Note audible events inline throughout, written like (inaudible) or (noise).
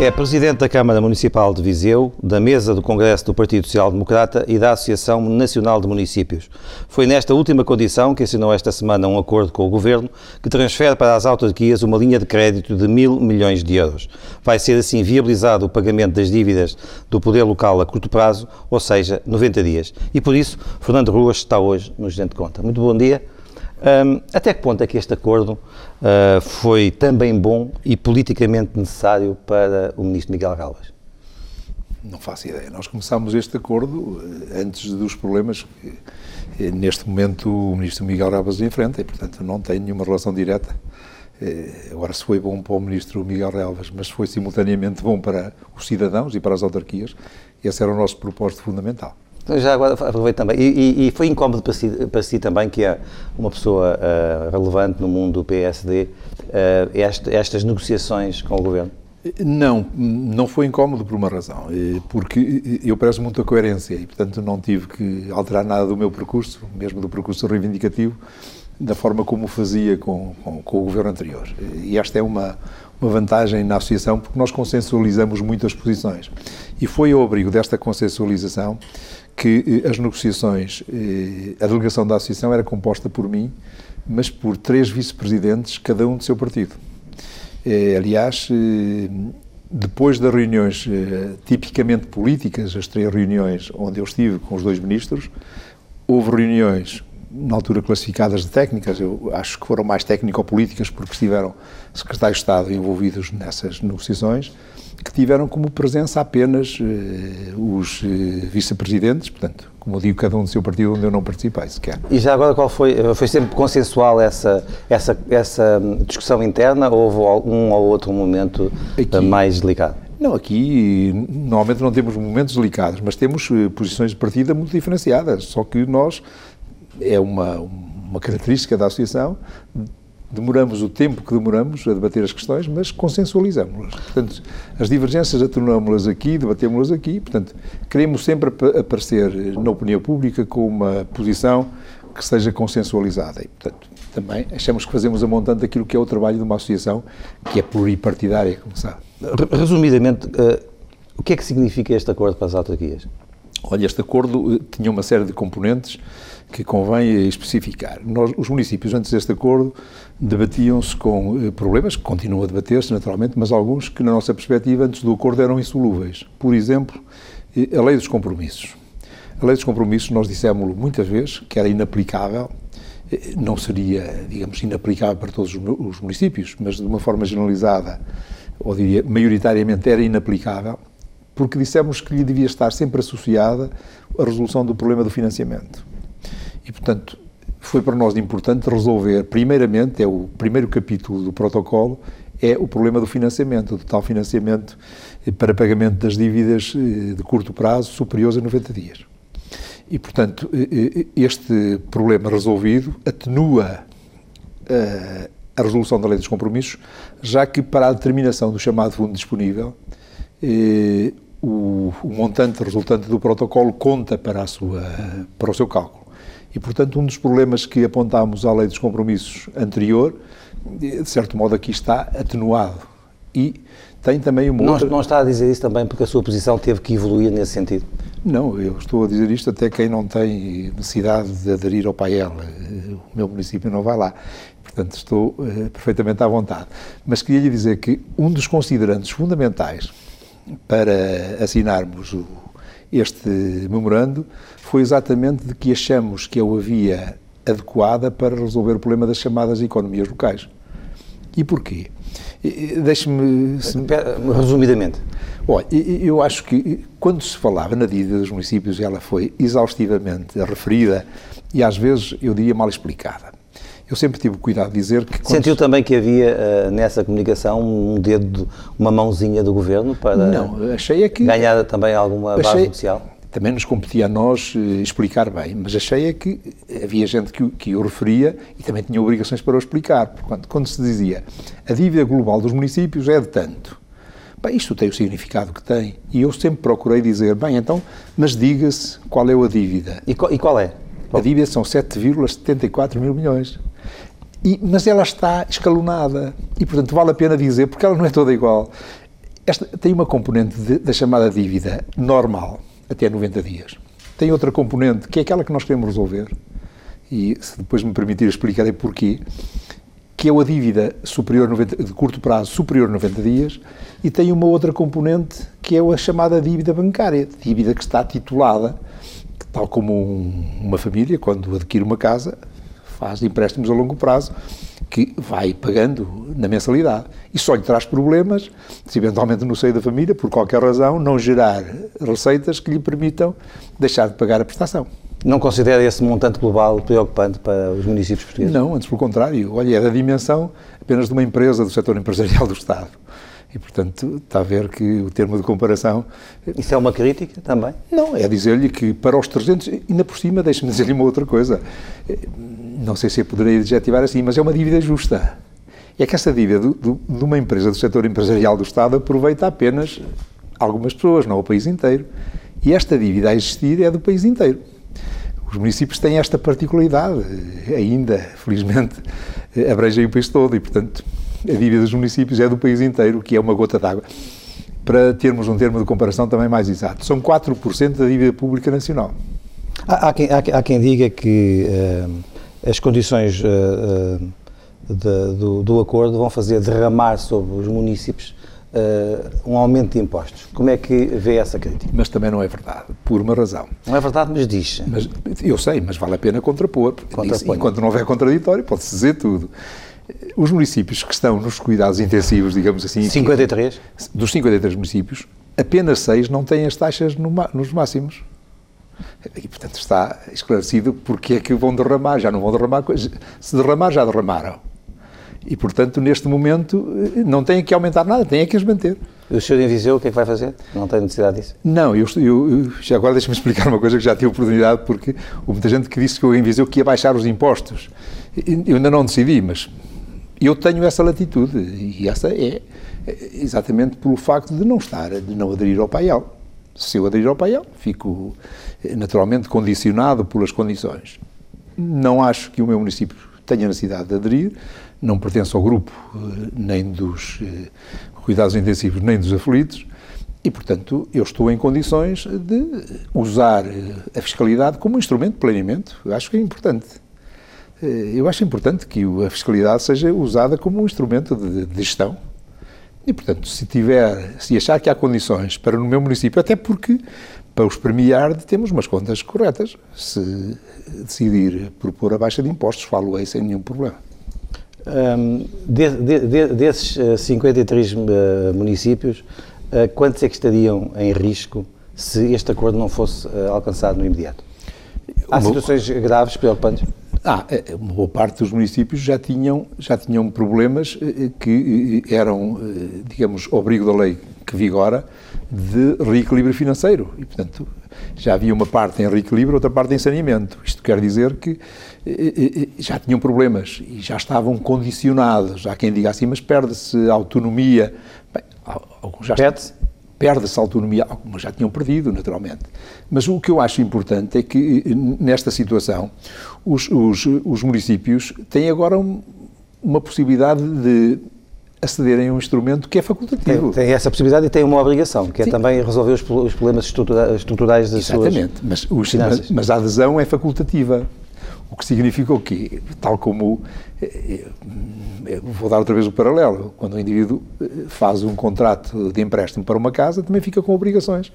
É presidente da Câmara Municipal de Viseu, da mesa do Congresso do Partido Social Democrata e da Associação Nacional de Municípios. Foi nesta última condição que assinou esta semana um acordo com o Governo que transfere para as autarquias uma linha de crédito de mil milhões de euros. Vai ser assim viabilizado o pagamento das dívidas do poder local a curto prazo, ou seja, 90 dias. E por isso, Fernando Ruas está hoje no Gente Conta. Muito bom dia. Um, até que ponto é que este acordo uh, foi também bom e politicamente necessário para o ministro Miguel Galvas? Não faço ideia. Nós começámos este acordo eh, antes dos problemas que, eh, neste momento, o ministro Miguel Galvas enfrenta e, portanto, não tem nenhuma relação direta. Eh, agora, se foi bom para o ministro Miguel Galvas, mas foi simultaneamente bom para os cidadãos e para as autarquias, esse era o nosso propósito fundamental. Então, já agora aproveito também. E, e, e, foi incómodo para si, para si também, que é uma pessoa uh, relevante no mundo do PSD, uh, eh, este, estas negociações com o governo? Não, não foi incómodo por uma razão, eh, porque eu prezo muita coerência e, portanto, não tive que alterar nada do meu percurso, mesmo do percurso reivindicativo, da forma como o fazia com, com, com o governo anterior. E esta é uma, uma vantagem na associação, porque nós consensualizamos muitas posições. E foi ao abrigo desta consensualização que eh, as negociações, eh, a delegação da associação era composta por mim, mas por três vice-presidentes, cada um do seu partido. Eh, aliás, depois das reuniões tipicamente políticas, as três reuniões onde eu estive com os dois ministros, houve reuniões na altura classificadas de técnicas, eu acho que foram mais técnico-políticas porque estiveram secretários de Estado envolvidos nessas negociações, que tiveram como presença apenas uh, os uh, vice-presidentes, portanto, como eu digo, cada um do seu partido onde eu não participei sequer. E já agora qual foi, foi sempre consensual essa, essa, essa discussão interna ou houve um ou outro momento aqui, mais delicado? Não, aqui normalmente não temos momentos delicados, mas temos uh, posições de partida muito diferenciadas, só que nós, é uma, uma característica da associação, demoramos o tempo que demoramos a debater as questões, mas consensualizamos-las. Portanto, as divergências atenuamos-las aqui, debatemos-las aqui, portanto, queremos sempre aparecer na opinião pública com uma posição que seja consensualizada e, portanto, também achamos que fazemos a montante daquilo que é o trabalho de uma associação que é pluripartidária, como sabe. Resumidamente, uh, o que é que significa este acordo para as autarquias? Olha, este acordo uh, tinha uma série de componentes que convém especificar. Nós, os municípios, antes deste acordo, debatiam-se com eh, problemas, que continuam a debater-se naturalmente, mas alguns que, na nossa perspectiva, antes do acordo eram insolúveis. Por exemplo, eh, a lei dos compromissos. A lei dos compromissos, nós dissemos muitas vezes que era inaplicável, eh, não seria, digamos, inaplicável para todos os municípios, mas de uma forma generalizada, ou diria, maioritariamente era inaplicável, porque dissemos que lhe devia estar sempre associada a resolução do problema do financiamento. E, portanto, foi para nós importante resolver, primeiramente, é o primeiro capítulo do protocolo, é o problema do financiamento, do tal financiamento para pagamento das dívidas eh, de curto prazo superiores a 90 dias. E, portanto, eh, eh, este problema resolvido atenua a resolução da lei dos compromissos, já que para a determinação do chamado fundo disponível, o, montante resultante do protocolo conta para, a sua, para o seu cálculo. E, portanto, um dos problemas que apontámos à lei dos compromissos anterior, de certo modo aqui está atenuado. E tem também uma não, outra... Não está a dizer isso também porque a sua posição teve que evoluir nesse sentido? Não, eu estou a dizer isto até quem não tem necessidade de aderir ao PAEL. O meu município não vai lá. Portanto, estou uh, perfeitamente à vontade. Mas queria lhe dizer que um dos considerantes fundamentais para assinarmos o, este memorando foi exatamente de que achamos que é a via adequada para resolver o problema das chamadas economias locais. E porquê? Deixe-me... Resumidamente. Olha, eu acho que quando se falava na dívida dos municípios, ela foi exaustivamente referida e às vezes, eu diria, mal explicada. Eu sempre tive cuidado de dizer que... Sentiu se... também que havia uh, nessa comunicação um dedo, uma mãozinha do Governo para Não, achei é que... ganhar também alguma achei... base social? também nos competia a nós uh, explicar bem, mas achei é que havia gente que, que o referia e também tinha obrigações para o explicar. Portanto, quando se dizia a dívida global dos municípios é de tanto, bem, isto tem o significado que tem. E eu sempre procurei dizer, bem, então, mas diga-se qual é a dívida. E qual, e qual é? A dívida são 7,74 mil milhões. E, mas ela está escalonada. E, portanto, vale a pena dizer, porque ela não é toda igual. Esta tem uma componente de, da chamada dívida normal, até 90 dias. Tem outra componente, que é aquela que nós queremos resolver, e se depois me permitir explicar porquê, que é a dívida superior 90, de curto prazo superior a 90 dias, e tem uma outra componente que é a chamada dívida bancária, dívida que está titulada, tal como um, uma família, quando adquire uma casa, faz empréstimos a longo prazo, que vai pagando na mensalidade. E só lhe traz problemas se eventualmente no seio da família, por qualquer razão, não gerar receitas que lhe permitam deixar de pagar a prestação. Não considera esse montante global preocupante para os municípios portugueses? Não, antes pelo contrário. Olha, é da dimensão apenas de uma empresa do setor empresarial do Estado. E, portanto, está a ver que o termo de comparação... Isso é uma crítica também? Não, é dizer-lhe que para os 300, ainda por cima, deixe-me dizer-lhe uma outra coisa. Não sei se eu poderia adjetivar assim, mas é uma dívida justa. É que essa dívida do, do, de uma empresa do setor empresarial do Estado aproveita apenas algumas pessoas, não o país inteiro. E esta dívida a existir é do país inteiro. Os municípios têm esta particularidade, ainda, felizmente, abrangem o país todo e, portanto, a dívida dos municípios é do país inteiro, que é uma gota d'água. Para termos um termo de comparação também mais exato, são 4% da dívida pública nacional. Há, há, quem, há, há quem, diga que uh, as condições uh, de, do, do, acordo vão fazer derramar sobre os municípios um aumento de impostos. Como é que vê essa crítica? Mas também não é verdade, por uma razão. Não é verdade, mas diz. Mas, eu sei, mas vale a pena contrapor. Contrapor. Enquanto não houver contraditório, pode-se dizer tudo. Os municípios que estão nos cuidados intensivos, digamos assim... 53? Dos 53 municípios, apenas 6 não têm as taxas no, nos máximos. E, portanto, está esclarecido porque é que vão derramar. Já não vão derramar... Se derramar, já derramaram. E, portanto, neste momento, não têm que aumentar nada, têm que as manter. E o senhor em Viseu, o que é que vai fazer? Não tem necessidade disso? Não, eu, eu já agora deixe-me explicar uma coisa que já tive oportunidade, porque houve muita gente que disse que eu em Viseu que ia baixar os impostos. Eu ainda não decidi, mas eu tenho essa latitude, e essa é exatamente pelo facto de não estar, de não aderir ao paial. Se eu aderir ao paial, fico naturalmente condicionado pelas condições. Não acho que o meu município tenha necessidade de aderir, não pertence ao grupo eh, nem dos eh, cuidados intensivos nem dos aflitos e, portanto, eu estou em condições de usar eh, a fiscalidade como instrumento de planeamento. Eu acho que é importante. Eu acho importante que a fiscalidade seja usada como um instrumento de, de gestão. E, portanto, se tiver, se achar que há condições para no meu município, até porque para os premiar temos umas contas corretas, se decidir propor a baixa de impostos, falo aí sem nenhum problema. Um, de, de, de, desses 53 uh, eh, municípios, quantos é que estariam em risco se este acordo não fosse alcançado no imediato? Há situações graves, preocupantes? Ah, uma boa parte dos municípios já tinham, já tinham problemas que eram, digamos, obrigo da lei que vigora de reequilíbrio financeiro. E, portanto, já havia uma parte em reequilíbrio, outra parte em saneamento. Isto quer dizer que eh, eh, eh, já tinham problemas e já estavam condicionados. Há quem diga assim, mas perde-se autonomia. Bem, alguns já perde-se. Perde-se autonomia, alguns já tinham perdido, naturalmente. Mas o que eu acho importante é que, nesta situação, os, os, os municípios têm agora um, uma possibilidade de acederem a um instrumento que é facultativo. Tem, tem, essa possibilidade e tem uma obrigação, que é Sim. é também resolver os, os problemas estrutura, estruturais das Exatamente, suas mas, os, mas, mas, a adesão é facultativa. O que significa o quê? Tal como, eh, eh, vou dar outra vez o paralelo, quando o indivíduo eh, faz um contrato de empréstimo para uma casa, também fica com obrigações.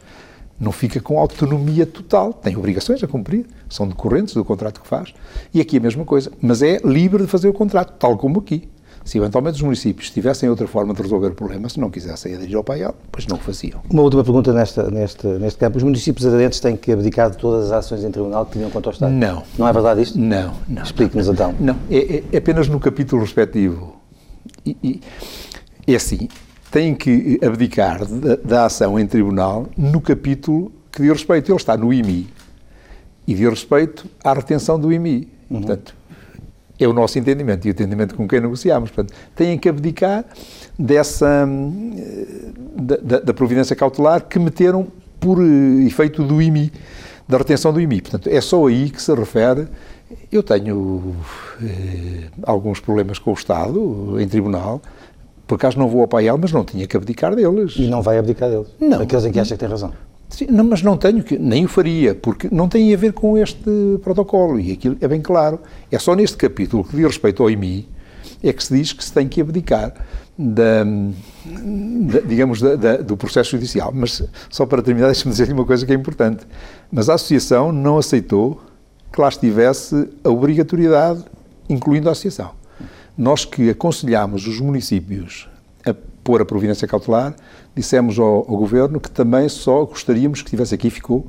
Não fica com autonomia total, tem obrigações a cumprir, são decorrentes do contrato que faz. E aqui a mesma coisa, mas é livre de fazer o contrato, tal como aqui. Se eventualmente os municípios tivessem outra forma de resolver o problema, se não quisessem aderir ao PAIAL, pois não o faziam. Uma última pergunta nesta, neste, neste campo. Os municípios aderentes têm que abdicar de todas as ações em tribunal que tinham contra o Estado? Não. Não é verdade isto? Não. não Explique-nos então. Não, é, é, apenas no capítulo respectivo. E, e, é assim, têm que abdicar da, da ação em tribunal no capítulo que diz respeito. Ele está no IMI e diz respeito à retenção do IMI. Uhum. Portanto, é o nosso entendimento e o entendimento com quem negociamos. Portanto, têm que abdicar dessa eh, da, da, providência cautelar que meteram por eh, efeito do IMI, da retenção do IMI. Portanto, é só aí que se refere. Eu tenho eh, alguns problemas com o Estado em tribunal, por acaso não vou apoiá-lo, mas não tinha que abdicar deles. E não vai abdicar deles? Não. Aqueles em que acha que tem razão? Sim, não, mas não tenho que, nem o faria, porque não tem a ver com este protocolo, e aquilo é bem claro. É só neste capítulo que diz respeito ao IMI, é que se diz que se tem que abdicar da, da digamos, da, da, do processo judicial. Mas, só para terminar, (laughs) deixe-me dizer-lhe uma coisa que é importante. Mas a Associação não aceitou que lá estivesse a obrigatoriedade, incluindo a Associação. Nós que aconselhámos os municípios pôr a providência cautelar, dissemos ao, ao, Governo que também só gostaríamos que estivesse aqui, ficou,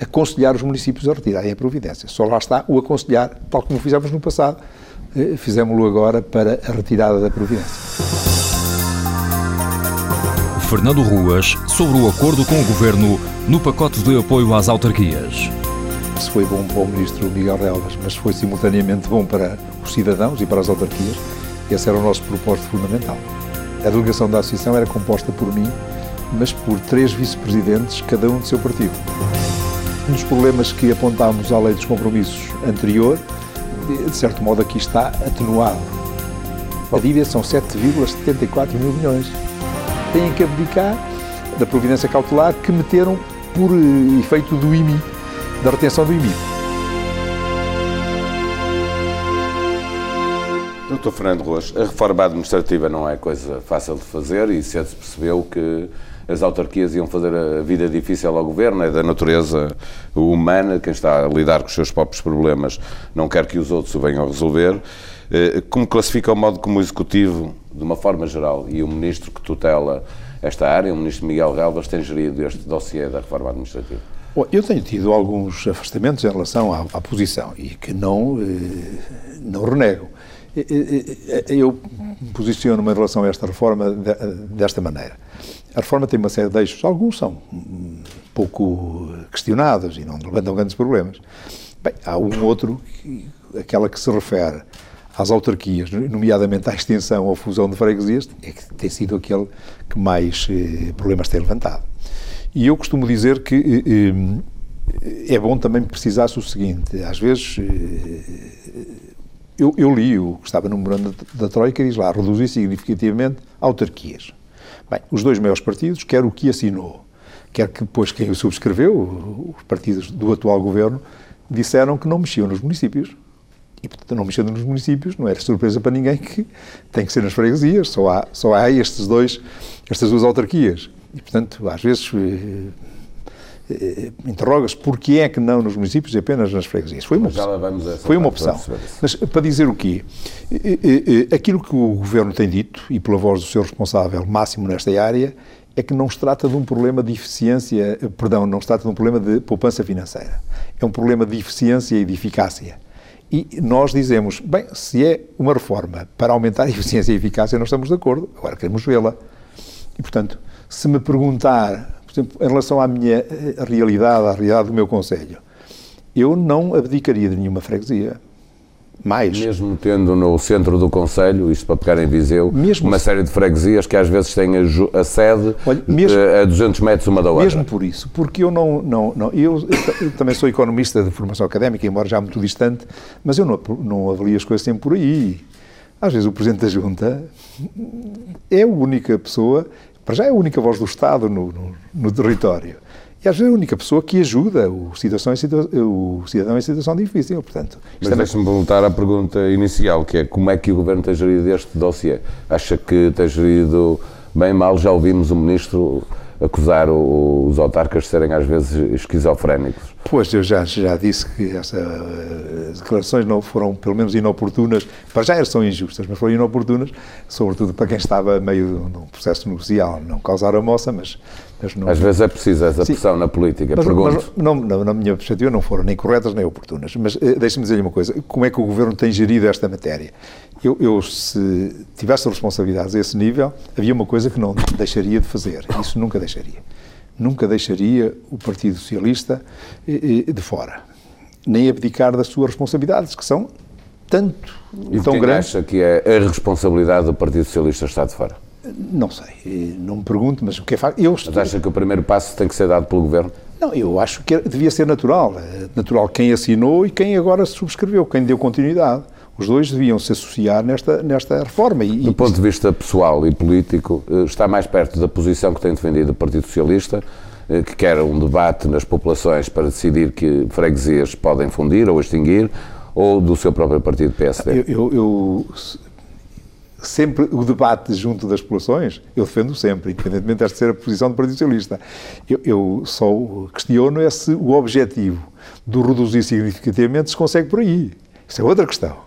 aconselhar os municípios a retirarem a providência. Só lá está o aconselhar, tal como fizemos no passado, eh, fizemos-lo agora para a retirada da providência. Fernando Ruas sobre o acordo com o Governo no pacote de apoio às autarquias. Se foi bom para o Ministro Miguel Relvas, mas foi simultaneamente bom para os cidadãos e para as autarquias, esse era o nosso propósito fundamental. A delegação da Associação era composta por mim, mas por três vice-presidentes, cada um de seu partido. Um dos problemas que apontámos à lei dos compromissos anterior, de certo modo aqui está atenuado. A dívida são 7,74 mil milhões. Têm que abdicar da providência cautelar que meteram por eh, efeito do IMI, da retenção do IMI. Doutor Fernando Rocha, a reforma administrativa não é coisa fácil de fazer e cedo se percebeu que as autarquias iam fazer a vida difícil ao governo, é da natureza humana, quem está a lidar com os seus próprios problemas não quer que os outros o venham resolver. Eh, como classifica o modo como o Executivo, de uma forma geral, e o Ministro que tutela esta área, o Ministro Miguel Relvas, tem gerido este dossiê da reforma administrativa? Eu tenho tido alguns afastamentos em relação à, à posição e que não, eh, não renego. Eu posiciono-me em relação a esta reforma desta maneira. A reforma tem uma série de eixos, alguns são pouco questionados e não levantam grandes problemas. Bem, há um outro, aquela que se refere às autarquias, nomeadamente à extensão ou fusão de freguesias, é que tem sido aquele que mais eh, problemas tem levantado. E eu costumo dizer que eh, eh, é bom também precisar-se o seguinte, às vezes eu, eu, li o que estava no memorando da, Troika e diz lá reduzir significativamente autarquias. Bem, os dois maiores partidos, quer o que assinou, quer que depois quem o subscreveu, os partidos do atual governo, disseram que não mexiam nos municípios. E, portanto, não mexendo nos municípios, não era surpresa para ninguém que tem que ser nas freguesias, só há, só há estes dois, estas duas autarquias. E, portanto, às vezes eh, eh, interroga-se porquê é que não nos municípios e apenas nas freguesias. Foi uma opção. Foi uma opção. Mas para dizer o quê? Eh, eh, aquilo que o Governo tem dito, e pela voz do seu responsável máximo nesta área, é que não se trata de um problema de eficiência, perdão, não se trata de um problema de poupança financeira. É um problema de eficiência e de eficácia. E nós dizemos, bem, se é uma reforma para aumentar a (laughs) eficiência e a eficácia, nós estamos de acordo, agora queremos vê-la. E, portanto, se me perguntar exemplo, em relação à minha eh, realidade, à realidade do meu Conselho, eu não abdicaria de nenhuma freguesia. Mais. Mesmo tendo no centro do Conselho, isto para pegar em Viseu, mesmo uma série de freguesias que às vezes têm a, a sede olha, mesmo, a 200 metros uma da outra. Mesmo por isso, porque eu não. não, não eu, eu, também sou economista de formação académica, embora já muito distante, mas eu não, não avalio as coisas sempre por aí. Às vezes o Presidente da Junta é a única pessoa para já é a única voz do Estado no, no, no território. E às vezes é a única pessoa que ajuda o, situação em situa o cidadão em situação difícil. Portanto, Mas também... deixe-me voltar à pergunta inicial, que é como é que o Governo tem gerido este dossiê? Acha que tem gerido bem mal? Já ouvimos o Ministro acusar os autarcas de serem às vezes esquizofrénicos. Pois, eu já, já disse que essas uh, declarações não foram, pelo menos, inoportunas. Para já são injustas, mas foram inoportunas, sobretudo para quem estava meio num processo negocial. Não causaram moça, mas não... Às vezes é preciso essa Sim. pressão na política, mas, pergunto. Mas, não, não, na minha perspectiva não foram nem corretas nem oportunas. Mas uh, deixe-me dizer-lhe uma coisa, como é que o Governo tem gerido esta matéria? Eu, eu, se tivesse responsabilidades a esse nível, havia uma coisa que não deixaria de fazer. Isso nunca deixaria. Nunca deixaria o Partido Socialista eh, eh, de fora. Nem abdicar das suas responsabilidades, que são tanto e tão grandes. acha que é a responsabilidade do Partido Socialista estar de fora? Não sei, não me pergunto, mas o que é facto. Eu estou... Mas acha que o primeiro passo tem que ser dado pelo Governo? Não, eu acho que devia ser natural. Natural quem assinou e quem agora subscreveu, quem deu continuidade. Os dois deviam se associar nesta, nesta reforma. E, Do ponto de vista pessoal e político, eh, está mais perto da posição que tem defendido o Partido Socialista, eh, que quer um debate nas populações para decidir que freguesias podem fundir ou extinguir, ou do seu próprio partido PSD? Eu, eu, eu sempre o debate junto das populações, eu defendo sempre, independentemente desta ser a posição do Partido Socialista. Eu, eu só questiono é se o objetivo do reduzir significativamente se consegue por aí. Isso é outra questão.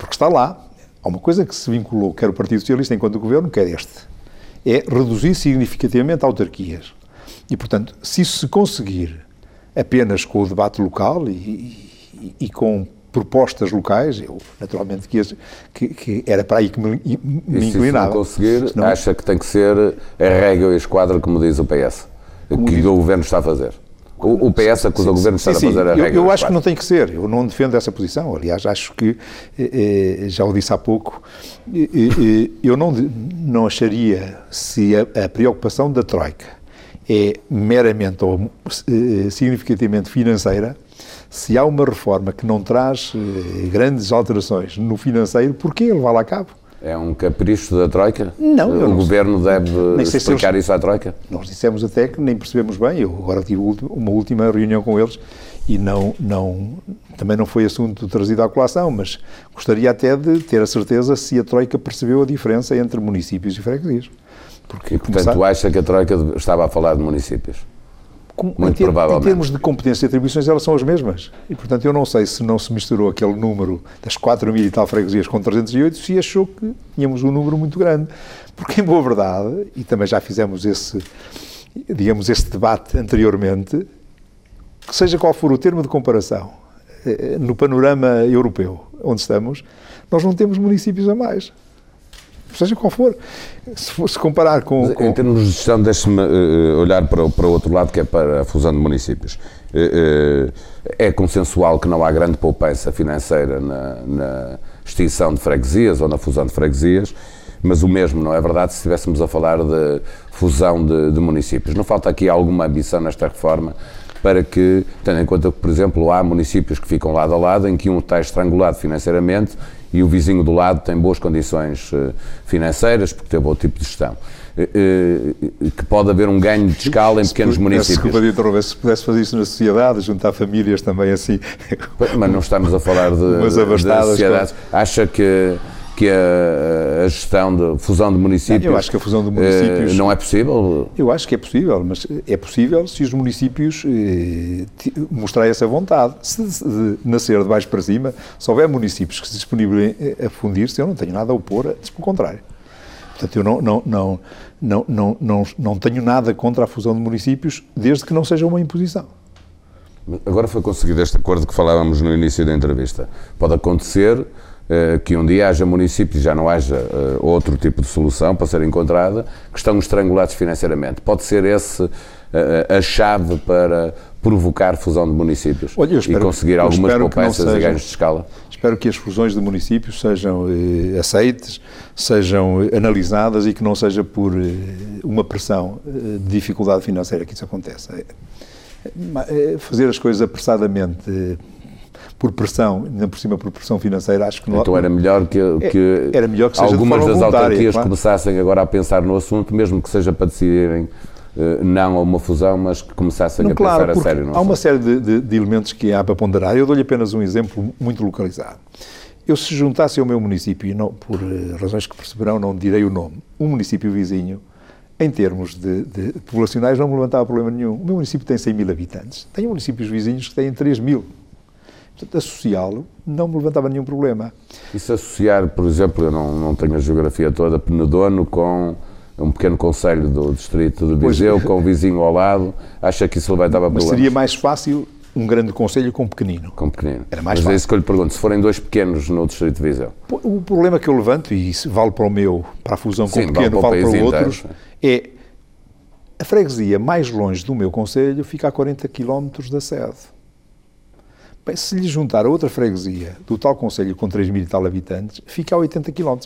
Porque está lá. Há uma coisa que se vinculou, quer o Partido Socialista enquanto governo, quer este. É reduzir significativamente autarquias. E, portanto, se isso se conseguir apenas com o debate local e, e, e com propostas locais, eu naturalmente que, que, que, era para aí que me, me e inclinava. Se conseguir, Senão, acha que tem que ser a regra e a esquadra, como diz o PS, que o Governo está a fazer. O, o PS acusa sim, o Governo de estar sim, a fazer a regra. Eu, eu acho que não tem que ser, eu não defendo essa posição, aliás, acho que, eh, eh já o disse há pouco, eh, eh, eu não, não acharia se a, a preocupação da Troika é meramente ou eh, significativamente financeira, se há uma reforma que não traz eh, grandes alterações no financeiro, porquê levá-la a cabo? É um capricho da Troika? Não. O Governo sei. deve explicar eles... isso à Troika? Nós dissemos até que nem percebemos bem. Eu agora tive uma última reunião com eles e não, não, também não foi assunto trazido à colação, mas gostaria até de ter a certeza se a Troika percebeu a diferença entre municípios e freguesias. Porque, e, portanto, começar... acha que a Troika estava a falar de municípios? Em, ter, em termos de competência e atribuições, elas são as mesmas. E, portanto, eu não sei se não se misturou aquele número das 4 mil e tal freguesias com 308, se achou que tínhamos um número muito grande. Porque, em boa verdade, e também já fizemos esse, digamos, esse debate anteriormente, que seja qual for o termo de comparação, eh, no panorama europeu onde estamos, nós não temos municípios a mais seja qual for. Se, for, se comparar com, com, Em termos de gestão, deixe-me uh, olhar para, para o outro lado, que é para a fusão de municípios. Uh, uh, é consensual que não há grande poupança financeira na, na, extinção de freguesias ou na fusão de freguesias, mas o mesmo não é verdade se estivéssemos a falar de fusão de, de municípios. Não falta aqui alguma ambição nesta reforma para que, tendo em conta que, por exemplo, há municípios que ficam lado a lado em que um está estrangulado financeiramente e o vizinho do lado tem boas condições eh, financeiras porque teve outro tipo de gestão. Eh, eh, que pode haver um ganho de escala em pequenos se, municípios. Desculpa de interromper, se pudesse fazer isso na sociedade, juntar famílias também assim. Mas não estamos a falar de, de sociedades. Acha que que a, a, gestão de fusão de municípios. Eu acho que a fusão de municípios. não é possível? Eu acho que é possível, mas é possível se os municípios eh, mostrarem essa vontade. Se, de nascer de baixo para cima, se houver municípios que se disponibilizem a fundir-se, eu não tenho nada a opor, pelo contrário. Portanto, eu não, não, não, não, não, não, não tenho nada contra a fusão de municípios, desde que não seja uma imposição. Agora foi conseguido este acordo que falávamos no início da entrevista. Pode acontecer eh, que um dia haja municípios, já não haja eh, outro tipo de solução para ser encontrada, que estão estrangulados financeiramente. Pode ser esse eh, a chave para provocar fusão de municípios Olha, espero, e conseguir algumas poupanças e ganhos de escala? Espero que as fusões de municípios sejam eh, aceites, sejam analisadas e que não seja por eh, uma pressão de dificuldade financeira que isso aconteça. Fazer as coisas apressadamente por pressão, ainda por cima por pressão financeira, acho que não... Então era melhor que, é, que, era melhor que algumas das autarquias claro. começassem agora a pensar no assunto, mesmo que seja para decidirem uh, não a uma fusão, mas que começassem não, a claro, pensar a sério. Há uma série de, de, de, elementos que há para ponderar. Eu dou-lhe apenas um exemplo muito localizado. Eu, se juntasse ao meu município, e não, por uh, razões que perceberão, não direi o nome, um município vizinho, em termos de, de, populacionais, não me levantava problema nenhum. O meu município tem 100 mil habitantes. Tem municípios vizinhos que têm 3 mil. Portanto, associá-lo não me levantava nenhum problema. E se associar, por exemplo, eu não, não tenho a geografia toda, Penedono com um pequeno conselho do distrito de Viseu, pois, com o vizinho ao lado, acha que isso levantava mas problemas? seria mais fácil um grande conselho com um pequenino. Com um pequenino. Era mais mas fácil. é isso que eu lhe pergunto, se forem dois pequenos no distrito de Viseu? O problema que eu levanto, e isso vale para o meu, para a fusão com Sim, o pequeno, vale para, vale para outros, é a freguesia mais longe do meu conselho fica a 40 km da sede. Bem, se lhe juntar a outra freguesia do tal Conselho com 3 mil e tal habitantes, fica a 80 km.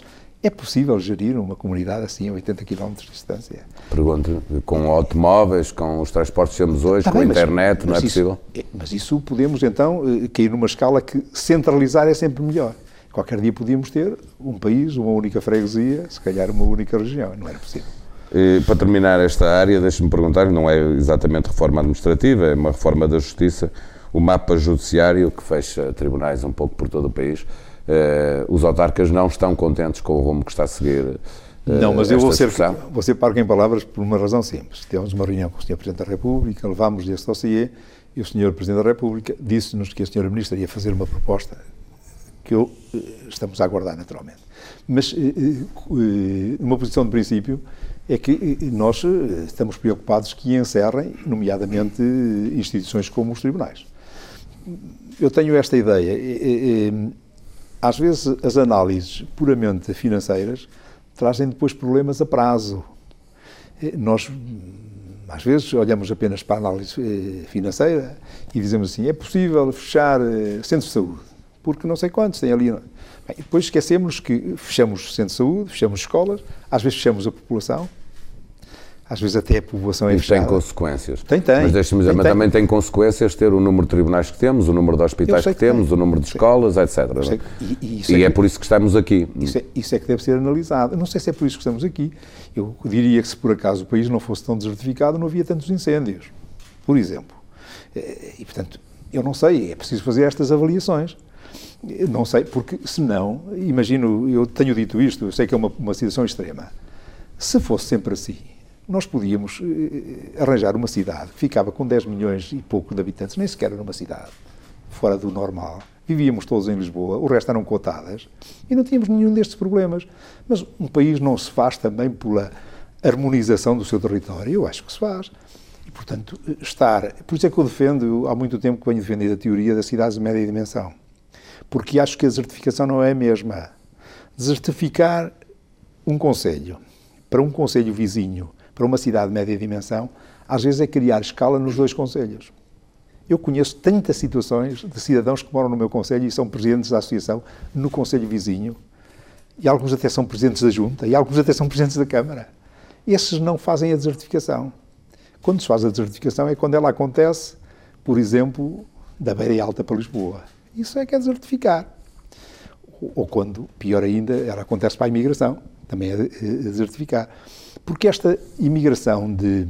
É possível gerir uma comunidade assim a 80 km de distância? Pergunto, com automóveis, com os transportes que temos hoje, tá com bem, a internet, mas, não é isso, possível? É, mas isso podemos então eh, cair numa escala que centralizar é sempre melhor. Qualquer dia podíamos ter um país, uma única freguesia, se calhar uma única região. Não era possível. E, para terminar esta área, deixe-me perguntar, não é exatamente reforma administrativa, é uma reforma da justiça, o mapa judiciário que fecha tribunais um pouco por todo o país. Eh, os autarcas não estão contentes com o rumo que está a seguir. Eh, não, mas eu vou ser, vou ser parco em palavras por uma razão simples. Tivemos uma reunião com o Sr. Presidente da República, levámos este dossiê e o Sr. Presidente da República disse-nos que a Sra. Ministra ia fazer uma proposta que eu, eh, estamos a aguardar naturalmente. Mas uma posição de princípio é que nós estamos preocupados que encerrem, nomeadamente, instituições como os tribunais. Eu tenho esta ideia. Às vezes, as análises puramente financeiras trazem depois problemas a prazo. Nós, às vezes, olhamos apenas para a análise financeira e dizemos assim: é possível fechar centros de saúde, porque não sei quantos tem ali. Bem, depois esquecemos que fechamos centros de saúde, fechamos escolas, às vezes fechamos a população, às vezes até a população é Isso fechada. tem consequências. Tem, tem. Mas deixe-me dizer, Tem, mas tem. também tem consequências ter o número de tribunais que temos, o número de hospitais que, que tem. temos, o número de escolas, etc. é? e- e E é é que- por isso que estamos aqui. Isso é, isso é que deve ser analisado. Não sei se é por isso que estamos aqui. Eu diria que se por acaso o país não fosse tão desertificado, não havia tantos incêndios, por exemplo. Eh, E, portanto, eu não sei, é preciso fazer estas avaliações. Eu não sei, porque senão, imagino, eu tenho dito isto, eu sei que é uma, uma situação extrema. Se fosse sempre assim, nós podíamos eh, arranjar uma cidade que ficava com 10 milhões e pouco de habitantes, nem sequer era uma cidade, fora do normal. Vivíamos todos em Lisboa, o resto eram cotadas e não tínhamos nenhum destes problemas. Mas um país não se faz também pela harmonização do seu território? Eu acho que se faz. E, portanto, estar. Por isso é que eu defendo, há muito tempo que venho defendendo a teoria das cidades de média dimensão. Porque acho que a desertificação não é a mesma. Desertificar um conselho para um conselho vizinho, para uma cidade de média dimensão, às vezes é criar escala nos dois conselhos. Eu conheço tantas situações de cidadãos que moram no meu conselho e são presidentes da associação no conselho vizinho, e alguns até são presidentes da junta, e alguns até são presidentes da Câmara. Esses não fazem a desertificação. Quando se faz a desertificação é quando ela acontece, por exemplo, da Beira Alta para Lisboa. Isso é que é desertificar. Ou- quando, pior ainda, ela acontece para a imigração, também é, é desertificar. Porque esta imigração de,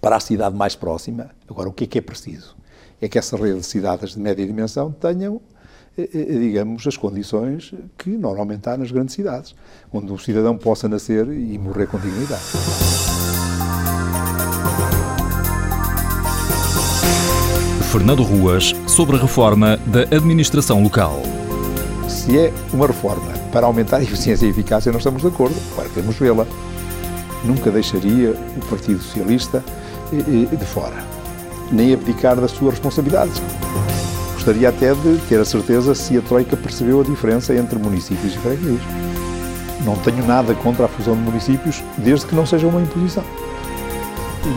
para a cidade mais próxima, agora o que é que é preciso? É que essa rede de cidades de média dimensão tenham, eh, eh, digamos, as condições que normalmente há nas grandes cidades, onde um cidadão possa nascer e morrer com dignidade. Fernando Ruas sobre a reforma da administração local. Se é uma reforma para aumentar a eficiência e eficácia, nós estamos de acordo. Claro que queremos vê-la. Nunca deixaria o Partido Socialista eh, eh, de fora, nem abdicar das suas responsabilidades. Gostaria até de ter a certeza se a Troika percebeu a diferença entre municípios e freguesias. Não tenho nada contra a fusão de municípios, desde que não seja uma imposição.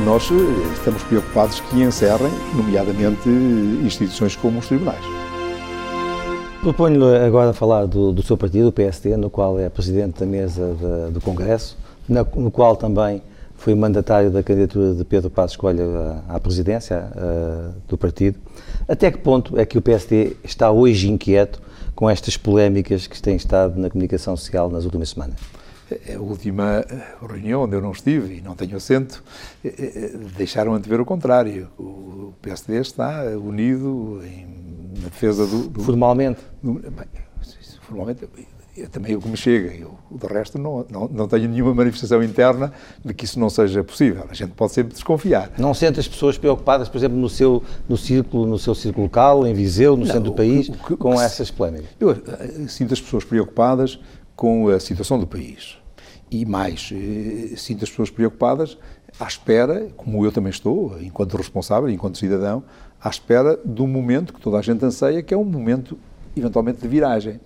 Nós eh, estamos preocupados que encerrem, nomeadamente, instituições como os tribunais. Proponho-lhe agora falar do, do seu partido, o PSD, no qual é presidente da mesa da- do Congresso, na- no qual também foi mandatário da candidatura de Pedro Passos Coelho à, à presidência ah, do partido. Até que ponto é que o PSD está hoje inquieto com estas polémicas que têm estado na comunicação social nas últimas semanas? A última reunião onde eu não estive e não tenho assento, eh, eh, deixaram antever o contrário. O PSD está unido em- na defesa do. do- Formalmente? do- bem, formalmente, eu também o que me chega. Eu, de resto, não, não, não tenho nenhuma manifestação interna de que isso não seja possível. A gente pode sempre desconfiar. Não sente as pessoas preocupadas, por exemplo, no seu no círculo, no seu círculo local, em Viseu, no centro do país, que- com que essas polémicas? Eu eh, sinto as pessoas preocupadas com a situação do país. E mais, eh, sinto as pessoas preocupadas à espera, como eu também estou, enquanto responsável, enquanto cidadão, à espera do momento que toda a gente anseia, que é um momento, eventualmente, de viragem.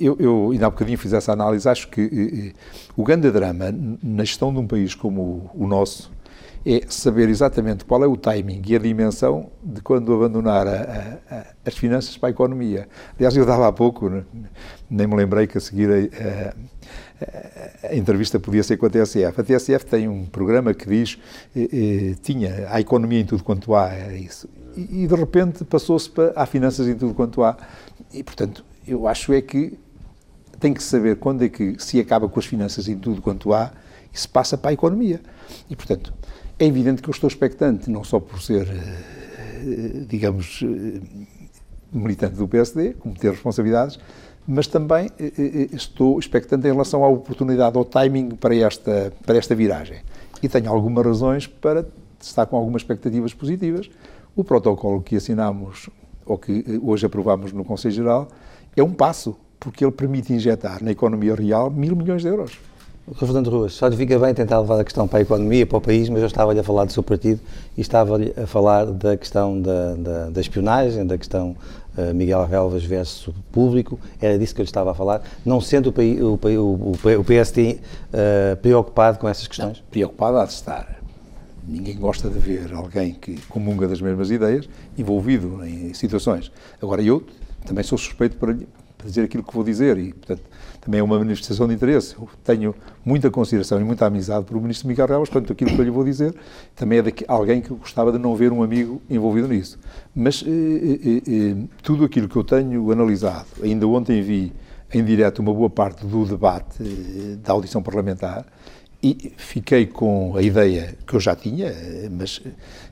Eu, eu ainda há bocadinho fiz essa análise, acho que o grande drama na gestão de um país como o, nosso é saber exatamente qual é o timing e a dimensão de quando abandonar a- a- a- as finanças para a economia. Aliás, eu dava há pouco, nem me lembrei que a seguir a entrevista podia ser com a TSF. A TSF tem um programa que diz eh, eh, tinha a economia em tudo quanto há, era isso. E, e, de repente passou-se para há finanças em tudo quanto há. E, portanto, eu acho é que tem que saber quando é que se acaba com as finanças e tudo quanto há e se passa para a economia. E, portanto, é evidente que eu estou expectante, não só por ser, eh, digamos, eh, militante do PSD, como ter responsabilidades, mas também eh, estou expectante em relação à oportunidade, ao timing para esta, para esta viragem. E tenho algumas razões para estar com algumas expectativas positivas. O protocolo que assinamos, ou que hoje aprovamos no Conselho Geral, é um passo, porque ele permite injetar na economia real mil milhões de euros. Sr. Fernando Ruas, só lhe fica bem tentar levar a questão para a economia, para o país, mas eu estava-lhe a falar do seu partido e estava-lhe a falar da questão da, da, da espionagem, da questão uh, Miguel Relvas versus público, era disso que eu lhe estava a falar, não sendo o, o, o, o PST uh, eh, preocupado com essas questões? Não, preocupado há de estar. Ninguém gosta de ver alguém que comunga das mesmas ideias envolvido em situações. Agora, eu também sou suspeito para, para dizer aquilo que vou dizer e, portanto, também é uma manifestação de interesse. Eu tenho muita consideração e muita amizade por o Ministro Miguel Reis, portanto, aquilo que eu lhe vou dizer também é de alguém que gostava de não ver um amigo envolvido nisso. Mas eh, eh, eh, tudo aquilo que eu tenho analisado, ainda ontem vi em direto uma boa parte do debate eh, da audição parlamentar, e fiquei com a ideia que eu já tinha, mas,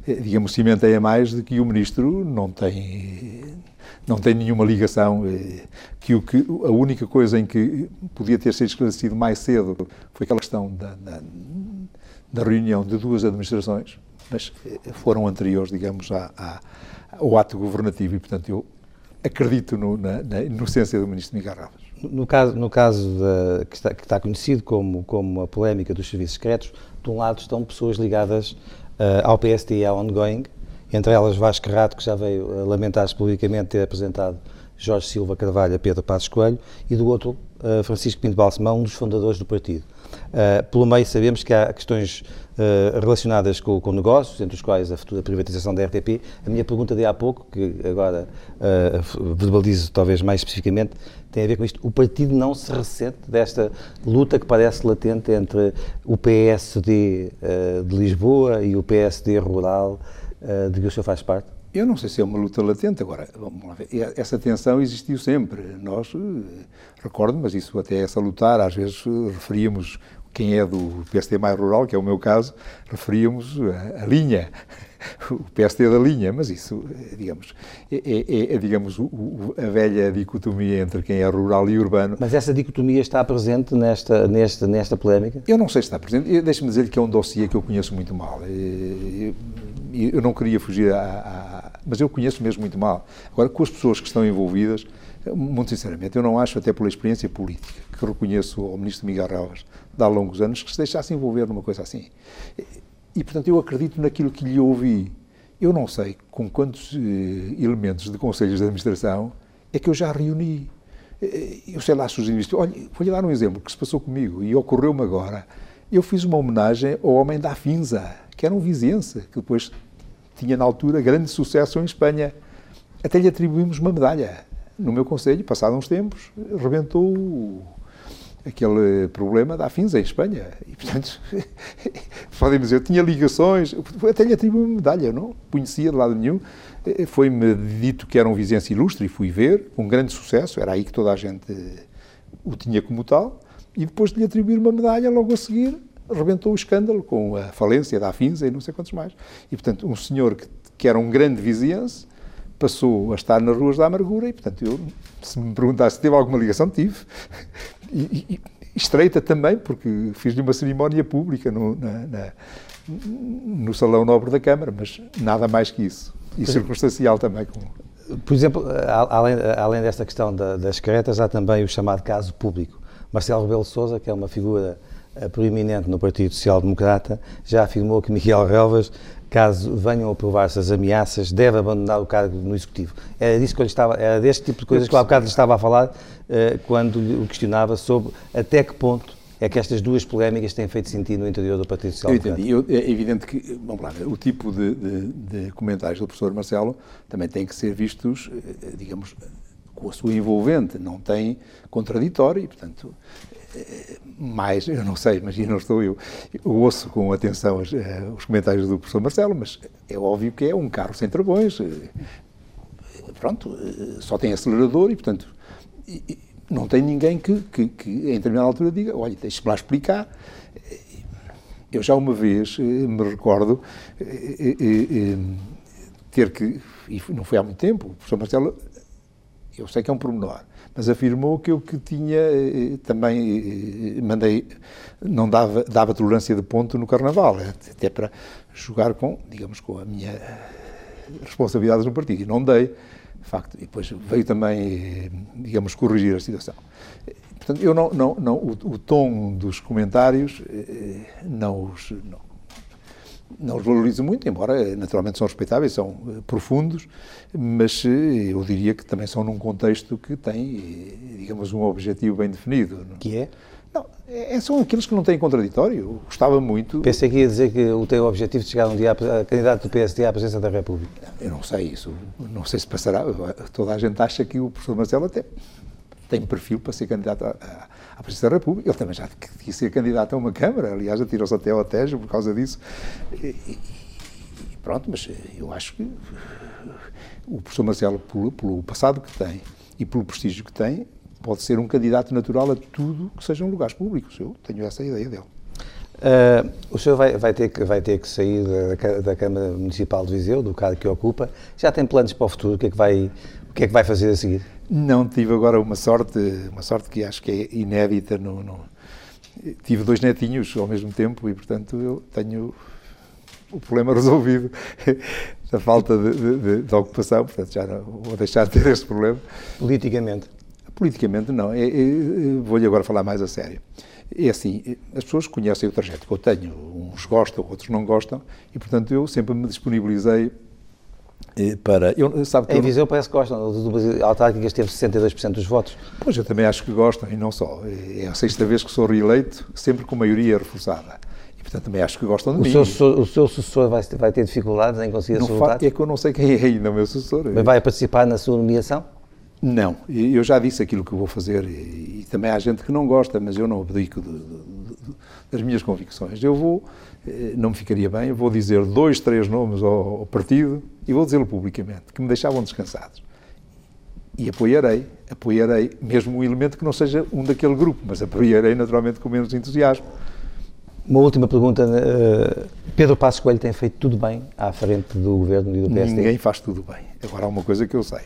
eh, digamos, cimentei a mais de que o Ministro não tem não tem nenhuma ligação, eh, que, o que a única coisa em que podia ter sido esclarecido mais cedo foi aquela questão da, da, da reunião de duas administrações, mas eh, foram anteriores, digamos, à, ao ato governativo e, portanto, eu acredito no, na, na, inocência do Ministro Miguel Ravas. No caso, no caso de, que, está, que, está, conhecido como, como a polémica dos serviços secretos, de um lado estão pessoas ligadas uh, ao PST e ao ongoing, entre elas Vasco Rato, que já veio lamentar-se publicamente ter apresentado Jorge Silva Carvalho a Pedro Passos Coelho, e do outro uh, Francisco Pinto Balsemão, um dos fundadores do partido. Uh, pelo meio sabemos que há questões uh, relacionadas com, com, negócios, entre os quais a futura privatização da RTP. A minha pergunta de há pouco, que agora verbalizo talvez mais especificamente, tem a ver com isto. O partido não se ressente desta luta que parece latente entre o PSD de Lisboa e o PSD rural uh, de que o senhor faz parte? Eu não sei se é uma luta latente. Agora. Essa tensão existiu sempre. Nós, eh, recordo, mas isso até é salutar, às vezes eh, referíamos quem é do PSD mais rural, que é o meu caso, referíamos a, a linha, (laughs) o PSD da linha, mas isso, digamos, é, é, é digamos, o, a velha dicotomia entre quem é rural e urbano. Mas essa dicotomia está presente nesta, nesta, nesta polémica? Eu não sei se está presente. Deixe-me dizer-lhe que é um dossiê que eu conheço muito mal. Eu, eu não queria fugir a, a, Mas eu conheço mesmo muito mal. Agora, com as pessoas que estão envolvidas, muito sinceramente, eu não acho, até pela experiência política, que reconheço ao Ministro Miguel Rauas de há longos anos, que se deixasse envolver numa coisa assim. E, portanto, eu acredito naquilo que lhe ouvi. Eu não sei com quantos eh, elementos de conselhos de administração é que eu já reuni. Eh, eu sei lá se os investidores. Olha, vou-lhe dar um exemplo que se passou comigo e ocorreu-me agora. Eu fiz uma homenagem ao homem da Finza, que era um viziense, que depois tinha na altura grande sucesso em Espanha. Até lhe atribuímos uma medalha. No meu conselho, passado uns tempos, rebentou aquele problema da Afins em Espanha. E, portanto, (laughs) podem dizer, eu tinha ligações, até lhe atribuí uma medalha, não conhecia de lado nenhum. Eh, foi-me dito que era um vizinhança ilustre e fui ver, com grande sucesso, era aí que toda a gente o tinha como tal, e depois de lhe atribuir uma medalha, logo a seguir, rebentou o escândalo com a falência da Afinsa e não sei quantos mais. E, portanto, um senhor que, que era um grande vizinhança passou a estar nas ruas da amargura e, portanto, eu, se me perguntasse se teve alguma ligação, tive. E, e, estreita também, porque fiz-lhe uma cerimónia pública no, na, na, no Salão Nobre da Câmara, mas nada mais que isso. E circunstancial também. Por exemplo, além, além desta questão da, das caretas, há também o chamado caso público. Marcelo Rebelo Sousa, que é uma figura eh, proeminente no Partido Social Democrata, já afirmou que Miguel Relvas caso venham a provar-se as ameaças, deve abandonar o cargo no Executivo. Era disso que eu estava, era deste tipo de coisas que eu há bocado lhe estava a falar uh, quando o questionava sobre até que ponto é que estas duas polémicas têm feito sentido no interior do Partido Social Democrata. Eu entendi. é evidente que, vamos lá, o tipo de, de, de comentários do professor Marcelo também tem que ser vistos, eh, digamos, com a sua envolvente, não tem contraditório e, portanto, mais, eu não sei, mas não estou eu. Eu ouço com atenção os, eh, os, comentários do professor Marcelo, mas é óbvio que é um carro sem travões. Eh, pronto, eh, só tem acelerador e, portanto, não tem ninguém que, que, que, em determinada altura, diga: olha, deixe-me lá explicar. Eu já uma vez me recordo ter que, e não foi há muito tempo, o professor Marcelo, eu sei que é um pormenor, mas afirmou que eu que tinha também mandei, não dava, dava tolerância de ponto no Carnaval, até para jogar com, digamos, com a minha responsabilidades no partido, e não dei, de facto, e depois veio também, digamos, corrigir a situação. Portanto, eu não, não, não o, o tom dos comentários eh, não os, não, não os valorizo muito, embora naturalmente são respeitáveis, são eh, profundos, mas eh, eu diria que também são num contexto que tem, digamos, um objetivo bem definido. Que é? Não, é, é, são aqueles que não têm contraditório. Eu gostava muito. Pensei que ia dizer que o teu objetivo de chegar um dia a candidato do PSD à presidência da República. Eu não sei isso. Não sei se passará. Toda a gente acha que o professor Marcelo até tem perfil para ser candidato à, à presidência da República. Ele também já quis ser candidato a uma Câmara. Aliás, atirou-se até ao Tejo por causa disso. E, e, pronto, mas eu acho que o professor Marcelo, pelo, pelo passado que tem e pelo prestígio que tem, pode ser um candidato natural a tudo que sejam lugares públicos. Eu tenho essa ideia dele. Uh, o senhor vai, vai, ter que, vai ter que sair da, da, Câmara Municipal de Viseu, do cargo que ocupa. Já tem planos para o futuro? O que é que vai, o que é que vai fazer a seguir? Não, tive agora uma sorte, uma sorte que acho que é inédita. No, no... Tive dois netinhos ao mesmo tempo e, portanto, eu tenho o problema (laughs) resolvido da falta de, de, de, ocupação, portanto, já não vou deixar de ter este problema. Politicamente? Politicamente, não. É, é, Vou-lhe agora falar mais a sério. É assim, as pessoas conhecem o trajeto que eu tenho, uns gostam, outros não gostam, e portanto eu sempre me disponibilizei para. Eu, sabe que em Viseu parece que gostam, do autárquicas teve 62% dos votos. Pois eu também acho que gostam, e não só. É a sexta vez que sou reeleito, sempre com maioria reforçada. E portanto também acho que gostam de o mim. Seu, o seu sucessor vai, vai ter dificuldades em conseguir não resultados? É que eu não sei quem é ainda o meu sucessor. Mas vai participar na sua nomeação? Não, eu já disse aquilo que vou fazer e, e também há gente que não gosta, mas eu não abdico de, de, de, das minhas convicções. Eu vou, eh, não me ficaria bem, vou dizer dois, três nomes ao, ao partido e vou dizê-lo publicamente, que me deixavam descansados. E apoiarei, apoiarei, mesmo um elemento que não seja um daquele grupo, mas apoiarei naturalmente com menos entusiasmo. Uma última pergunta. Eh, Pedro Passos Coelho tem feito tudo bem à frente do governo e do PSD? Ninguém faz tudo bem. Agora há uma coisa que eu sei.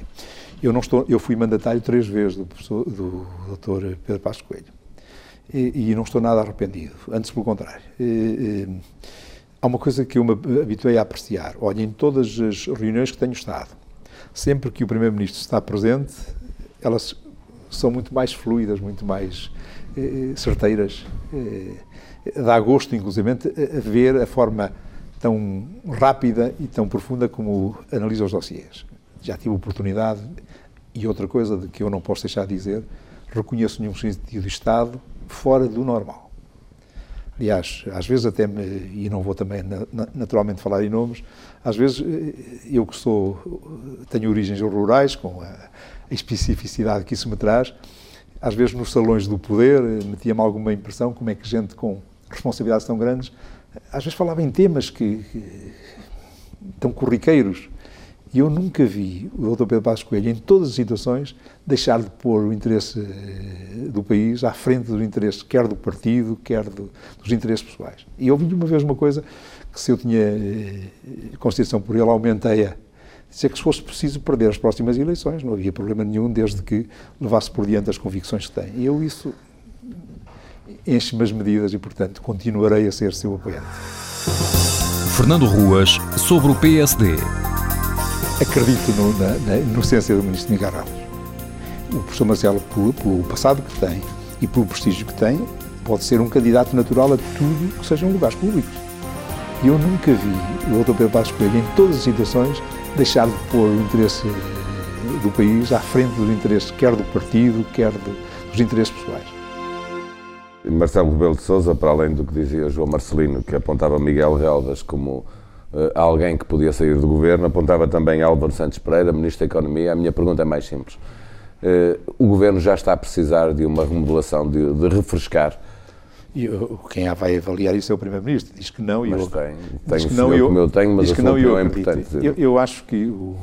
Eu, não estou, eu fui mandatário três vezes do, professor, do Dr. Pedro Passos Coelho e, e, não estou nada arrependido, antes pelo contrário. E, e, há uma coisa que eu me habituei a apreciar. Olha, em todas as reuniões que tenho estado, sempre que o Primeiro-Ministro está presente, elas são muito mais fluidas, muito mais eh, certeiras. Eh, dá gosto, inclusive, a ver a forma tão rápida e tão profunda como analisa os dossiês. Já tive oportunidade e outra coisa de que eu não posso deixar de dizer, reconheço nenhum sentido de Estado fora do normal. Aliás, às vezes até e não vou também naturalmente falar em nomes, às vezes eh, eu que sou, tenho origens rurais, com a, a especificidade que isso me traz, às vezes nos salões do poder eh, metia-me alguma impressão como é que gente com responsabilidades tão grandes, às vezes falava em temas que, que tão corriqueiros, e eu nunca vi o Dr. Pedro Passos Coelho, em todas as situações, deixar de pôr o interesse eh, do país à frente dos interesses, quer do partido, quer do, dos interesses pessoais. E eu vi uma vez uma coisa que, se eu tinha eh, consideração por ele, aumentei-a. Dizer que se fosse preciso perder as próximas eleições, não havia problema nenhum, desde que levasse por diante as convicções que tem. E eu isso enche-me as medidas e, portanto, continuarei a ser seu apoiante. Fernando Ruas, sobre o PSD. Acredito no, na, na, inocência do Ministro Miguel Ramos. O professor Marcelo, pelo, pelo, passado que tem e pelo prestígio que tem, pode ser um candidato natural a tudo que sejam lugares públicos. E eu nunca vi o Dr. Pedro Passos Coelho, em todas as situações, deixar de pôr o interesse eh, do país à frente dos interesses, quer do partido, quer do, dos interesses pessoais. Marcelo Rebelo de Sousa, para além do que dizia João Marcelino, que apontava Miguel Relvas como alguém que podia sair do governo, apontava também Álvaro Santos Pereira, Ministro da Economia. A minha pergunta é mais simples. Uh, o governo já está a precisar de uma remodelação, de, de refrescar e quem vai avaliar isso é o Primeiro-Ministro. Diz que não e eu. Tem, tem que não, eu, como eu tenho, mas diz que não, eu é importante. Eu, eu, acho que o,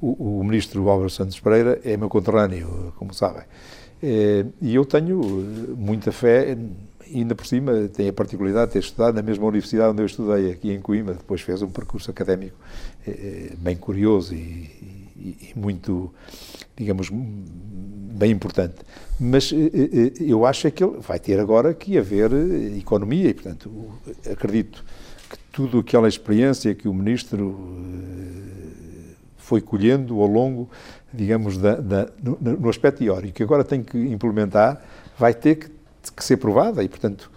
o, o Ministro Álvaro Santos Pereira é meu conterrâneo, como sabem. E eu tenho muita fé ainda por cima tem a particularidade de ter estudado na mesma universidade onde eu estudei, aqui em Coimbra, depois fez um percurso académico bem curioso e, e, e muito, digamos, bem importante. Mas eu acho é que ele vai ter agora que haver economia e, portanto, acredito que tudo aquela experiência que o Ministro foi colhendo ao longo, digamos, da, da, no, no, aspecto teórico, que agora tem que implementar, vai ter que, que, ser provada e, portanto...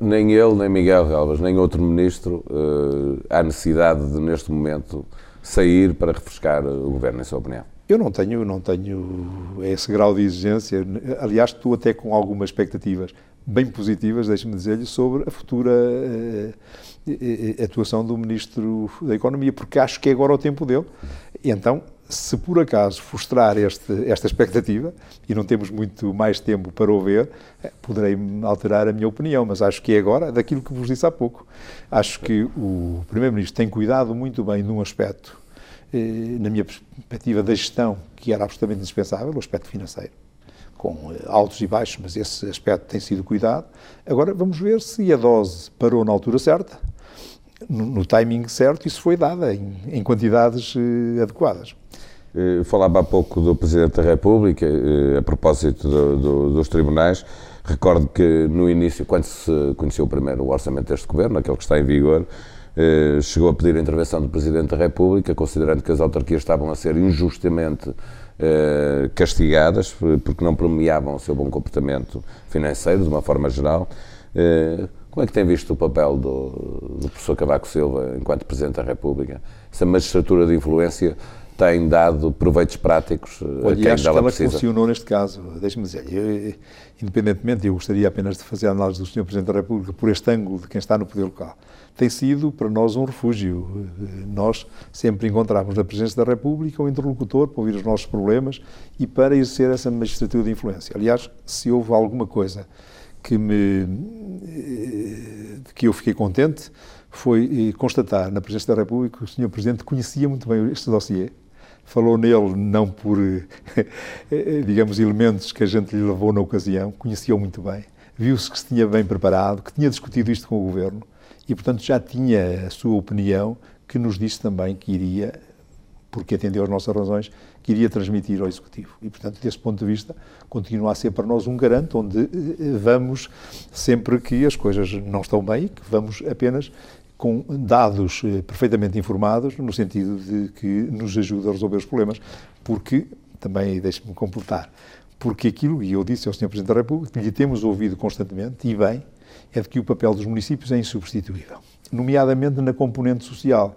Nem ele, nem Miguel Galvas, nem outro Ministro uh, há necessidade de, neste momento, sair para refrescar o Governo, em sua opinião. Eu não tenho, não tenho esse grau de exigência. Aliás, estou até com algumas expectativas bem positivas, deixe-me dizer-lhe, sobre a futura uh, atuação do Ministro da Economia, porque acho que é agora o tempo dele. E então, se por acaso frustrar este, esta expectativa, e não temos muito mais tempo para o ver, eh, poderei alterar a minha opinião, mas acho que é agora daquilo que vos disse há pouco. Acho que o Primeiro-Ministro tem cuidado muito bem num aspecto, eh, na minha perspectiva da gestão, que era absolutamente indispensável, o aspecto financeiro com eh, altos e baixos, mas esse aspecto tem sido cuidado. Agora vamos ver se a dose parou na altura certa no, timing certo, isso foi dada em, em quantidades uh, adequadas. Uh, falava há pouco do Presidente da República, uh, a propósito do, do, dos tribunais. Recordo que no início, quando se conheceu primeiro o orçamento deste governo, aquele que está em vigor, chegou a pedir a intervenção do Presidente da República, considerando que as autarquias estavam a ser injustamente castigadas porque não premiavam o seu bom comportamento financeiro, de uma forma geral. Como é que tem visto o papel do, do professor Cavaco Silva enquanto Presidente da República? Essa magistratura de influência tem dado proveitos práticos eh, Olha, a quem acho que ela precisa. funcionou neste caso, deixe-me dizer, eu, independentemente, eu gostaria apenas de fazer a análise do Sr. Presidente da República por este ângulo de quem está no poder local. Tem sido para nós um refúgio. Nós sempre encontramos na presença da República um interlocutor para ouvir os nossos problemas e para exercer essa magistratura de influência. Aliás, se houve alguma coisa que me que eu fiquei contente foi eh, constatar na presença da República que o Sr. Presidente conhecia muito bem este dossiê, falou nele não por, eh, digamos, elementos que a gente lhe levou na ocasião, conhecia-o muito bem, viu-se que se tinha bem preparado, que tinha discutido isto com o Governo e, portanto, já tinha a sua opinião que nos disse também que iria porque atendeu às nossas razões, que iria transmitir ao Executivo. E, portanto, desse ponto de vista, continua a ser para nós um garante onde eh, vamos, sempre que as coisas não estão bem, que vamos apenas com dados eh, perfeitamente informados, no sentido de que nos ajuda a resolver os problemas, porque, também deixe-me completar, porque aquilo, e eu disse ao Sr. Presidente da República, que lhe temos ouvido constantemente, e bem, é de que o papel dos municípios é insubstituível, nomeadamente na componente social.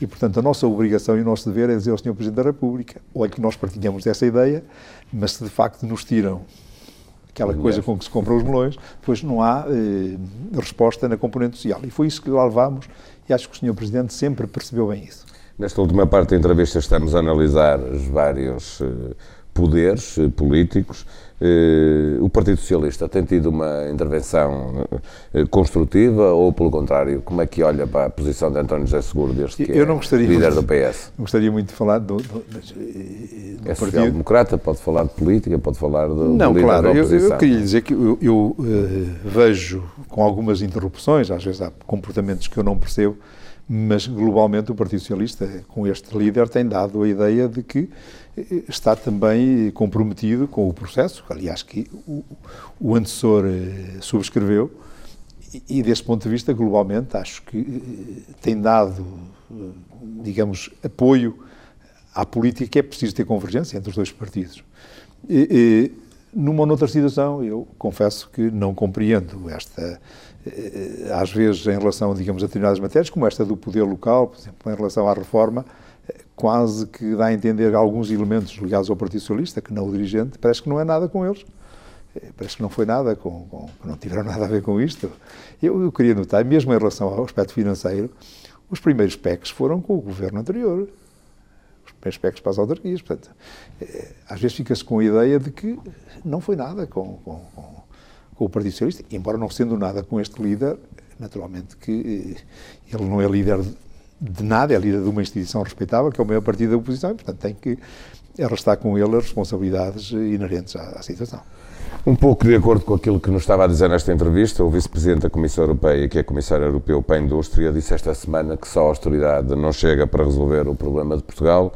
E, portanto, a nossa obrigação e o nosso dever é dizer ao Sr. Presidente da República, olha que nós partilhamos dessa ideia, mas se de facto nos tiram aquela coisa com que se compram os melões, depois não há eh, resposta na componente social. E foi isso que lá levámos e acho que o Sr. Presidente sempre percebeu bem isso. Nesta última parte da entrevista estamos a analisar os vários eh, poderes eh, políticos Uh, o Partido Socialista tem tido uma intervenção uh, construtiva ou, pelo contrário, como é que olha para a posição de António José Seguro, desde que Eu não é líder do PS? Gostaria muito de falar do, do, do, do é social-democrata, pode falar de política, pode falar do, não, do claro, da oposição. Eu, eu queria dizer que eu, eu uh, vejo com algumas interrupções, às vezes há comportamentos que eu não percebo, mas globalmente o Partido Socialista, com este líder, tem dado a ideia de que eh, está também comprometido com o processo, aliás, que o, o antecessor eh, subscreveu, e, e desse ponto de vista, globalmente, acho que eh, tem dado, digamos, apoio à política que é preciso ter convergência entre os dois partidos. E, e, numa ou noutra situação, eu confesso que não compreendo esta, às vezes em relação, digamos, a determinadas matérias, como esta do poder local, por exemplo, em relação à reforma, eh, quase que dá a entender alguns elementos ligados ao Partido Socialista, que não o dirigente, parece que não é nada com eles. Eh, parece que não foi nada, com, com não tiveram (laughs) nada a ver com isto. Eu, eu queria notar, mesmo em relação ao aspecto financeiro, os primeiros PECs foram com o governo anterior aspectos para as autarquias. Portanto, eh, às vezes fica-se com a ideia de que não foi nada com, com, com, o Partido Socialista, embora não sendo nada com este líder, naturalmente que eh, ele não é líder de nada, é líder de uma instituição respeitável, que é o maior partido da oposição, e, portanto, tem que arrastar com ele as responsabilidades inerentes à, à situação. Um pouco de acordo com aquilo que nos estava a dizer nesta entrevista, o Vice-Presidente da Comissão Europeia, que é Comissário Europeu para a Indústria, disse esta semana que só a austeridade não chega para resolver o problema de Portugal.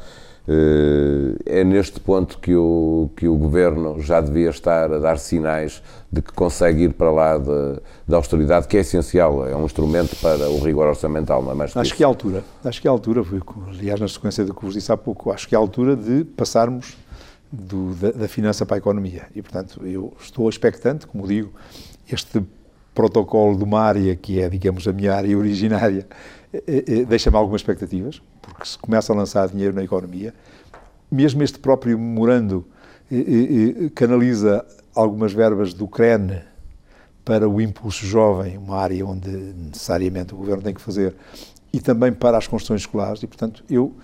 Eh, é neste ponto que o, que o Governo já devia estar a dar sinais de que consegue ir para lá da austeridade, que é essencial, é um instrumento para o rigor orçamental, não é mais Acho que é a altura, acho que é a altura, aliás, na sequência do que vos disse há pouco, acho que é a altura de passarmos do, da, da, finança para a economia. E, portanto, eu estou expectante, como digo, este protocolo de uma área que é, digamos, a minha área originária, eh, eh, deixa-me algumas expectativas, porque se começa a lançar dinheiro na economia, mesmo este próprio memorando eh, canaliza algumas verbas do CREN para o impulso jovem, uma área onde necessariamente o governo tem que fazer, e também para as construções escolares, e portanto, eu,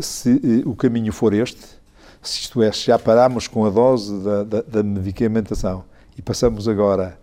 se o caminho for este, se isto é, já parámos com a dose da, da, da medicamentação e passamos agora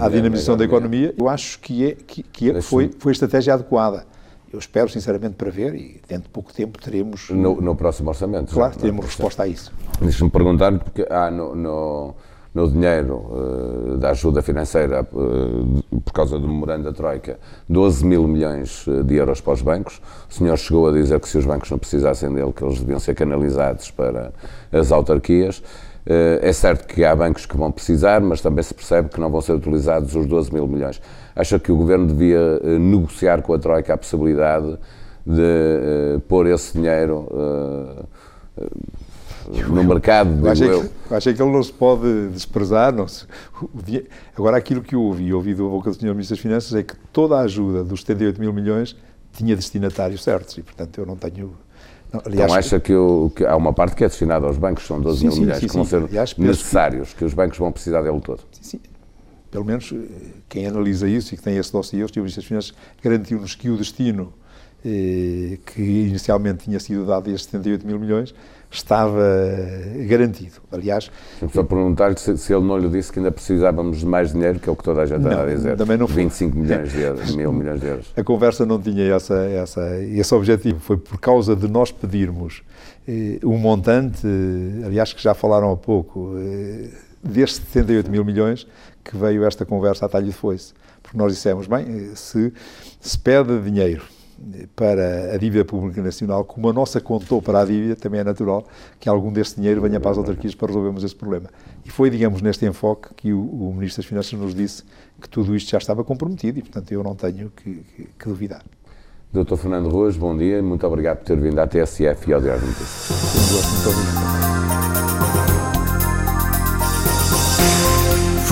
à dinamização da economia, eu acho que, é, que, que é, foi, foi a estratégia adequada. Eu espero, sinceramente, para ver e dentro de pouco tempo teremos... No, no próximo orçamento. Claro, teremos resposta a isso. Deixa-me perguntar, porque há no, no no dinheiro uh, da ajuda financeira uh, por causa do memorando da Troika 12 mil milhões eh, de euros para os bancos. O senhor chegou a dizer que se os bancos não precisassem dele, que eles deviam ser canalizados para as autarquias. Uh, é certo que há bancos que vão precisar, mas também se percebe que não vão ser utilizados os 12 mil milhões. Acha que o Governo devia negociar com a Troika a possibilidade de pôr esse dinheiro no mercado, eu achei, eu. Que, achei que ele não se pode desprezar. Não se, agora, aquilo que eu ouvi, e ouvi da boca do Sr. Ministro das Finanças, é que toda a ajuda dos 78 mil milhões tinha destinatários certos e, portanto, eu não tenho... Não, aliás, então acha que, eu, que, há uma parte que é destinada aos bancos, são 12 sim, mil sim, milhões, sim, que vão ser aliás, necessários, que... que... os bancos vão precisar dele todo? Sim, sim. Pelo menos eh, quem analisa isso e que tem esse dossiê, o Sr. Ministro das Finanças, garantiu-nos que o destino eh, que inicialmente tinha sido dado a estes 78 mil milhões, estava garantido. Aliás. Só perguntar-lhe se, se, ele não lhe disse que ainda precisávamos de mais dinheiro, que é o que toda a gente está a dizer. Também não foi. 25 milhões de euros, (laughs) mil milhões de euros. A conversa não tinha essa, essa, esse objetivo. Foi por causa de nós pedirmos eh, um montante, aliás, que já falaram há pouco, eh, destes 78 mil milhões, que veio esta conversa à talha de foice. Porque nós dissemos, bem, se se pede dinheiro para a dívida pública nacional, como a nossa contou para a dívida, também é natural que algum desse dinheiro venha para as autarquias para resolvermos esse problema. E foi, digamos, neste enfoque que o, o Ministro das Finanças nos disse que tudo isto já estava comprometido e, portanto, eu não tenho que, que, que duvidar. Dr. Fernando Ruas, bom dia e muito obrigado por ter vindo à TSF e ao Diário de Notícias. Muito obrigado.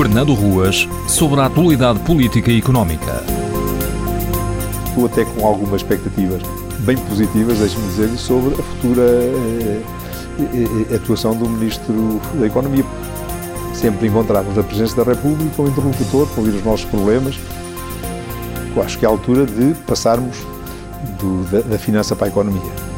Fernando Ruas, sobre a atualidade política e económica estou até com algumas expectativas bem positivas, deixe-me dizer-lhe, sobre a futura eh, eh, atuação do Ministro da Economia. Sempre encontrarmos a Presidência da República, o interlocutor, para ouvir os nossos problemas. Eu acho que é a altura de passarmos do, da, da finança para a economia.